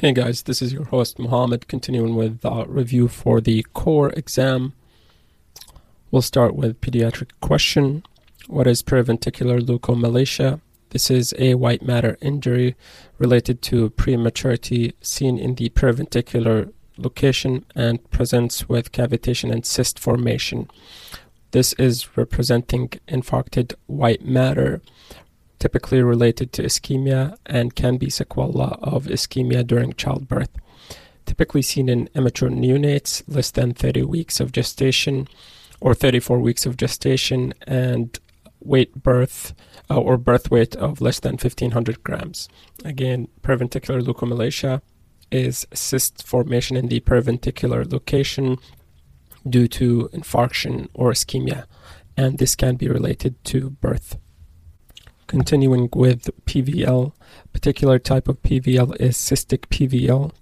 Hey guys, this is your host Mohammed, continuing with the review for the core exam. We'll start with pediatric question. What is periventricular leukomalacia? This is a white matter injury related to prematurity seen in the periventricular location and presents with cavitation and cyst formation. This is representing infarcted white matter, typically related to ischemia and can be sequela of ischemia during childbirth. Typically seen in immature neonates less than 30 weeks of gestation or 34 weeks of gestation and weight birth uh, or birth weight of less than 1500 grams. Again, periventricular leukomalacia is cyst formation in the periventricular location due to infarction or ischemia, and this can be related to birth. Continuing with PVL, particular type of PVL is cystic PVL,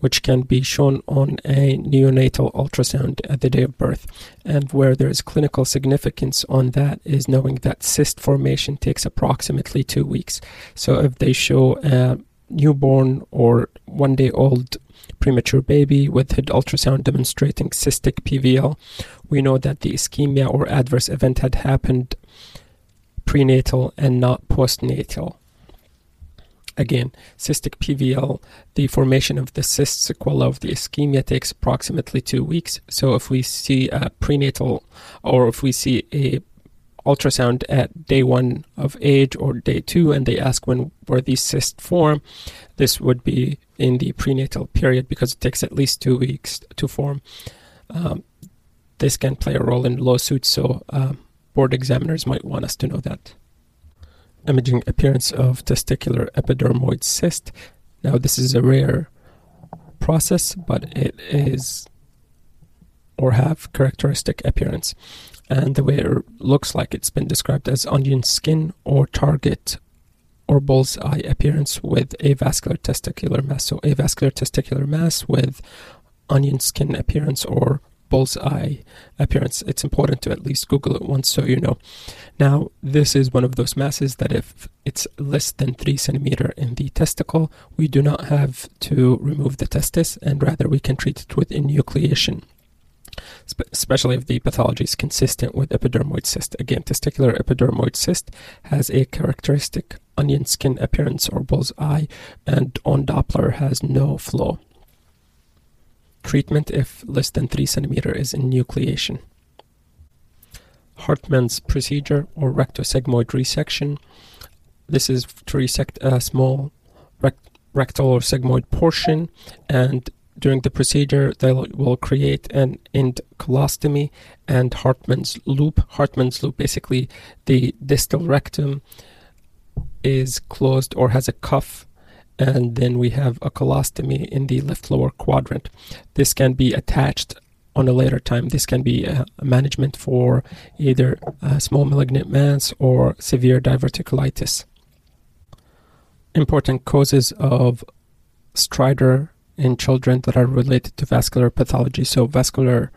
which can be shown on a neonatal ultrasound at the day of birth. And where there is clinical significance on that is knowing that cyst formation takes approximately two weeks. So if they show a newborn or one day old premature baby with head ultrasound demonstrating cystic PVL, we know that the ischemia or adverse event had happened prenatal and not postnatal. Again, cystic PVL, the formation of the cyst sequela of the ischemia takes approximately two weeks. So if we see a prenatal or if we see a ultrasound at day one of age or day two and they ask when were these cysts form, this would be in the prenatal period because it takes at least two weeks to form. Um, this can play a role in lawsuits, so uh, board examiners might want us to know that imaging appearance of testicular epidermoid cyst. Now, this is a rare process, but it is or have characteristic appearance. And the way it looks like it's been described as onion skin or target or bull's eye appearance with avascular testicular mass. So, avascular testicular mass with onion skin appearance or bullseye appearance. It's important to at least Google it once so you know. Now, this is one of those masses that if it's less than 3 centimeter in the testicle, we do not have to remove the testis and rather we can treat it with enucleation especially if the pathology is consistent with epidermoid cyst. Again, testicular epidermoid cyst has a characteristic onion skin appearance or bull's eye, and on Doppler has no flow. Treatment if less than 3 cm is enucleation. Hartmann's procedure or rectosigmoid resection. This is to resect a small rect- rectal or sigmoid portion and during the procedure they will create an end colostomy and Hartmann's loop. Hartmann's loop basically the distal rectum is closed or has a cuff and then we have a colostomy in the left lower quadrant. This can be attached on a later time. This can be uh, a, management for either uh, small malignant mass or severe diverticulitis. Important causes of stridor in children that are related to vascular pathology. So, vascular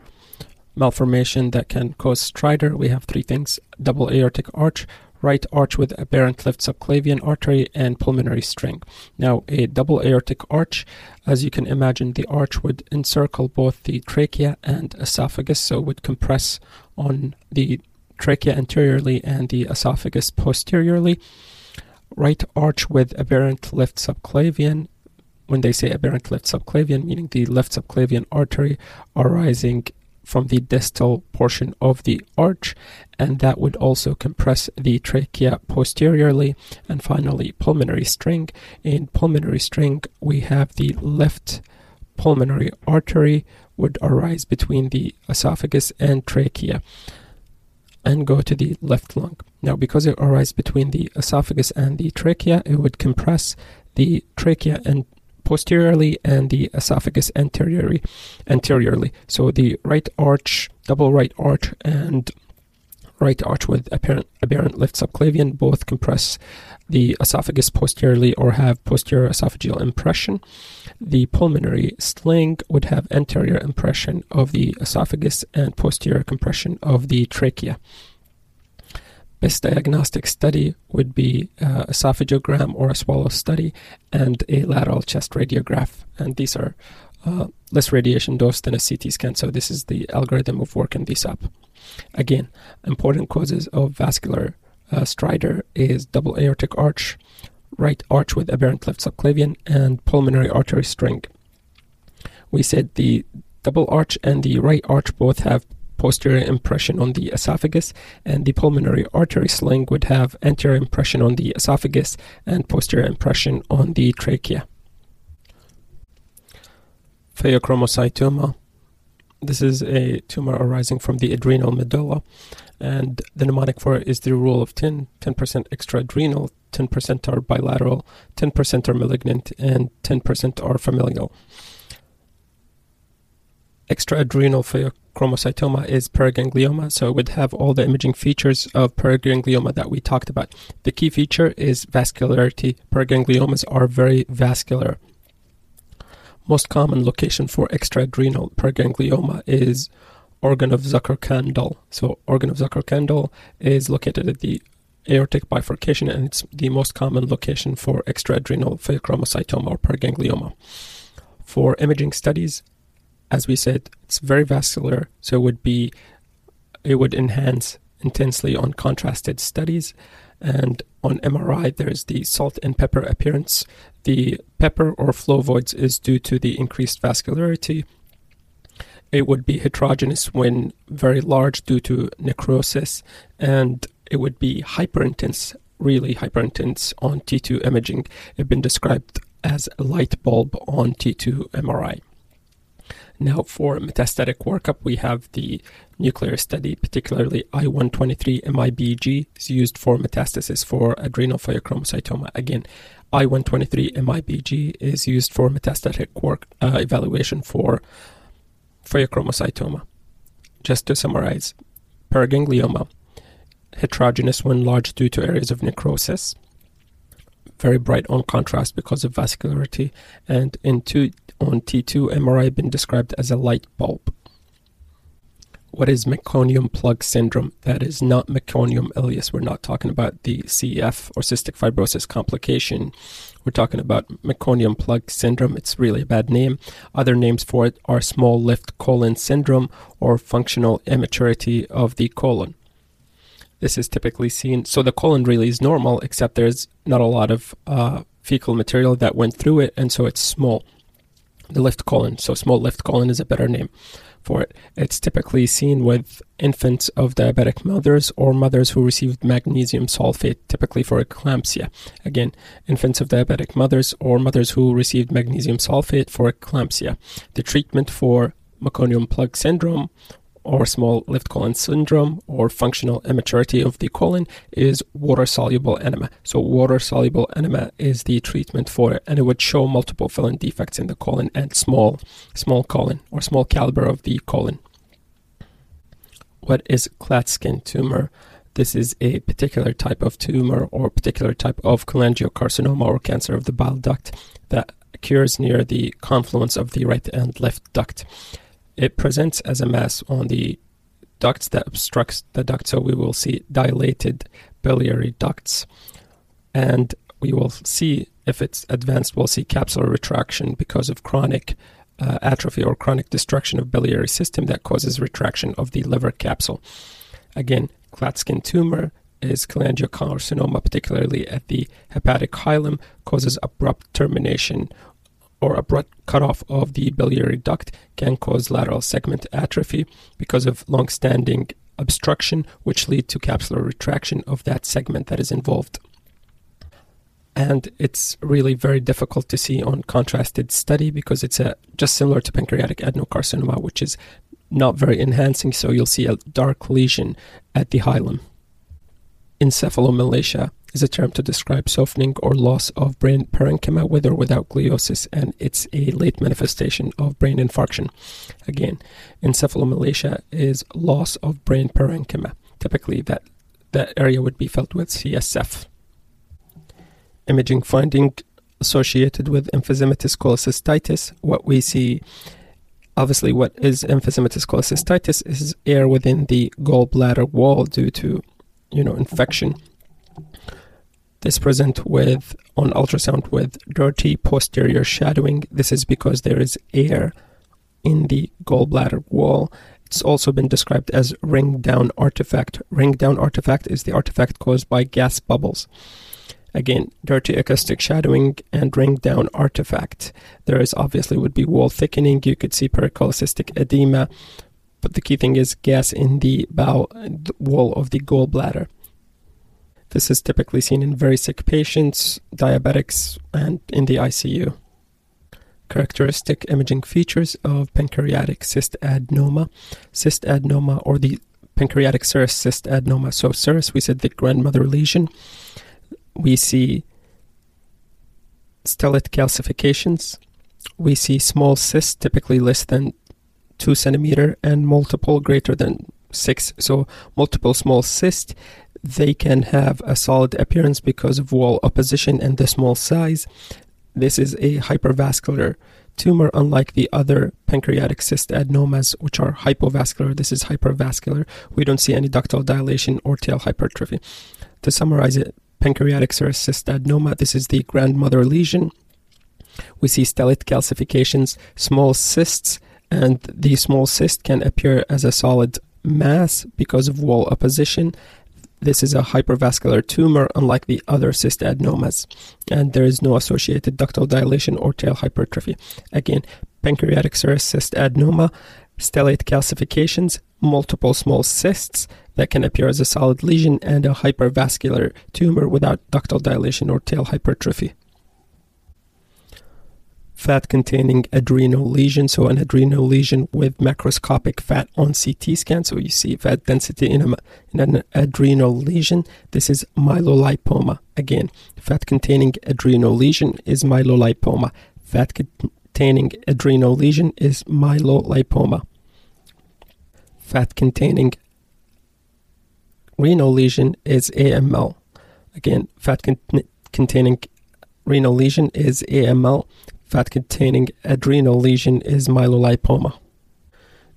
malformation that can cause stridor, we have three things double aortic arch, right arch with aberrant left subclavian artery and pulmonary string. Now, a double aortic arch, as you can imagine, the arch would encircle both the trachea and esophagus, so would compress on the trachea anteriorly and the esophagus posteriorly. Right arch with aberrant left subclavian. When they say aberrant left subclavian, meaning the left subclavian artery arising from the distal portion of the arch, and that would also compress the trachea posteriorly. And finally, pulmonary sling. In pulmonary sling, we have the left pulmonary artery would arise between the esophagus and trachea and go to the left lung. Now, because it arises between the esophagus and the trachea, it would compress the trachea and posteriorly and the esophagus anteriorly. anteriorly. So the right arch, double right arch, and right arch with apparent, aberrant left subclavian both compress the esophagus posteriorly or have posterior esophageal impression. The pulmonary sling would have anterior impression of the esophagus and posterior compression of the trachea. Best diagnostic study would be uh, esophagogram or a swallow study and a lateral chest radiograph. And these are uh, less radiation dose than a CT scan. So this is the algorithm of working these up. Again, important causes of vascular uh, stridor is double aortic arch, right arch with aberrant left subclavian, and pulmonary artery sling. We said the double arch and the right arch both have posterior impression on the esophagus, and the pulmonary artery sling would have anterior impression on the esophagus and posterior impression on the trachea. Pheochromocytoma. This is a tumor arising from the adrenal medulla, and the mnemonic for it is the rule of 10 10% extra adrenal, 10% are bilateral, 10% are malignant, and 10% are familial. Extra adrenal Extraadrenal pheochromocytoma is paraganglioma, so it would have all the imaging features of paraganglioma that we talked about. The key feature is vascularity. Paragangliomas are very vascular. Most common location for extraadrenal paraganglioma is organ of Zuckerkandl. So organ of Zuckerkandl is located at the aortic bifurcation and it's the most common location for extraadrenal pheochromocytoma or paraganglioma. For imaging studies, as we said, it's very vascular, so it would be it would enhance intensely on contrasted studies. And on MRI, there's the salt and pepper appearance. The pepper or flow voids is due to the increased vascularity. It would be heterogeneous when very large due to necrosis, and it would be hyperintense, really hyperintense on T2 imaging. It's been described as a light bulb on T2 MRI. Now, for metastatic workup, we have the nuclear study, particularly I-123 MIBG, is used for metastasis for adrenal pheochromocytoma. Again, I-123 MIBG is used for metastatic work uh, evaluation for pheochromocytoma. Just to summarize, paraganglioma, heterogeneous when large due to areas of necrosis, very bright on contrast because of vascularity, and in two, on T2 MRI been described as a light bulb. What is meconium plug syndrome? That is not meconium ileus. We're not talking about the CF or cystic fibrosis complication. We're talking about meconium plug syndrome. It's really a bad name. Other names for it are small left colon syndrome or functional immaturity of the colon. This is typically seen. So the colon really is normal, except there's not a lot of uh, fecal material that went through it, and so it's small. The left colon. So small left colon is a better name for it. It's typically seen with infants of diabetic mothers or mothers who received magnesium sulfate, typically for eclampsia. Again, infants of diabetic mothers or mothers who received magnesium sulfate for eclampsia. The treatment for meconium plug syndrome or small left colon syndrome or functional immaturity of the colon is water soluble enema. So, water soluble enema is the treatment for it, and it would show multiple filling defects in the colon and small, small colon or small caliber of the colon. What is Klatskin tumor? This is a particular type of tumor or particular type of cholangiocarcinoma or cancer of the bile duct that occurs near the confluence of the right and left duct. It presents as a mass on the ducts that obstructs the duct, so we will see dilated biliary ducts. And we will see, if it's advanced, we'll see capsular retraction because of chronic uh, atrophy or chronic destruction of biliary system that causes retraction of the liver capsule. Again, Klatskin tumor is cholangiocarcinoma, particularly at the hepatic hilum, causes abrupt termination or abrupt cutoff of the biliary duct can cause lateral segment atrophy because of long-standing obstruction, which lead to capsular retraction of that segment that is involved. And it's really very difficult to see on contrasted study because it's a, just similar to pancreatic adenocarcinoma, which is not very enhancing, so you'll see a dark lesion at the hilum. Encephalomalacia is a term to describe softening or loss of brain parenchyma with or without gliosis, and it's a late manifestation of brain infarction. Again, encephalomalacia is loss of brain parenchyma. Typically, that, that area would be felt with CSF. Imaging finding associated with emphysematous cholecystitis, what we see obviously what is emphysematous cholecystitis is air within the gallbladder wall due to you know, infection. This present with on ultrasound with dirty posterior shadowing. This is because there is air in the gallbladder wall. It's also been described as ring down artifact. Ring down artifact is the artifact caused by gas bubbles. Again, dirty acoustic shadowing and ring down artifact. There is obviously would be wall thickening. You could see pericholecystic edema, but the key thing is gas in the bowel the wall of the gallbladder. This is typically seen in very sick patients, diabetics, and in the ICU. Characteristic imaging features of pancreatic cyst adenoma. Cyst adenoma or the pancreatic serous cyst adenoma. So serous, we said the grandmother lesion. We see stellate calcifications. We see small cysts, typically less than two centimeter, and multiple greater than six. So multiple small cysts. They can have a solid appearance because of wall apposition and the small size. This is a hypervascular tumor, unlike the other pancreatic cyst adenomas, which are hypovascular. This is hypervascular. We don't see any ductal dilation or tail hypertrophy. To summarize it, pancreatic cyst adenoma, this is the grandmother lesion. We see stellate calcifications, small cysts, and the small cyst can appear as a solid mass because of wall apposition this is a hypervascular tumor, unlike the other cystadenomas, and there is no associated ductal dilation or tail hypertrophy. Again, pancreatic serous cystadenoma, stellate calcifications, multiple small cysts that can appear as a solid lesion, and a hypervascular tumor without ductal dilation or tail hypertrophy fat containing adrenal lesion. So, an adrenal lesion with macroscopic fat on CT scan. So, you see fat density in, a, in an adrenal lesion. This is myelolipoma. Again, fat containing adrenal lesion is myelolipoma. Fat containing adrenal lesion is myelolipoma. Fat containing renal lesion is AML. Again, fat con- containing renal lesion is AML. Fat containing adrenal lesion is myelolipoma.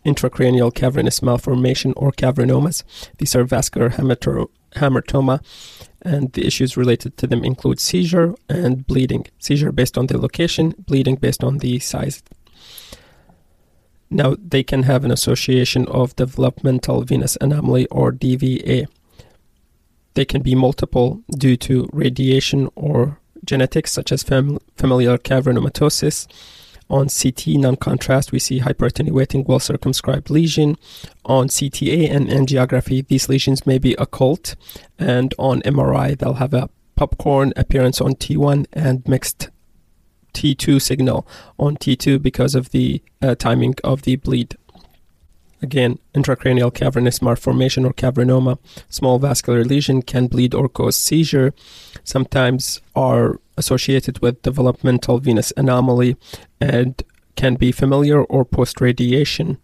Intracranial cavernous malformation or cavernomas. These are vascular hamartoma, and the issues related to them include seizure and bleeding. Seizure based on the location, bleeding based on the size. Now, they can have an association of developmental venous anomaly or DVA. They can be multiple due to radiation or genetics such as fam- familial cavernomatosis. On CT non-contrast, we see hyperattenuating well-circumscribed lesion. On CTA and angiography, these lesions may be occult, and on MRI, they'll have a popcorn appearance on T1 and mixed T2 signal on T2 because of the uh, timing of the bleed. Again, intracranial cavernous malformation or cavernoma, small vascular lesion can bleed or cause seizure, sometimes are associated with developmental venous anomaly and can be familiar or post radiation.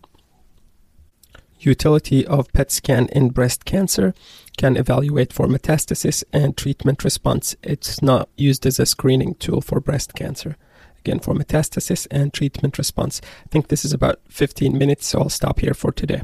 Utility of PET scan in breast cancer can evaluate for metastasis and treatment response. It's not used as a screening tool for breast cancer again for metastasis and treatment response. I think this is about 15 minutes, so I'll stop here for today.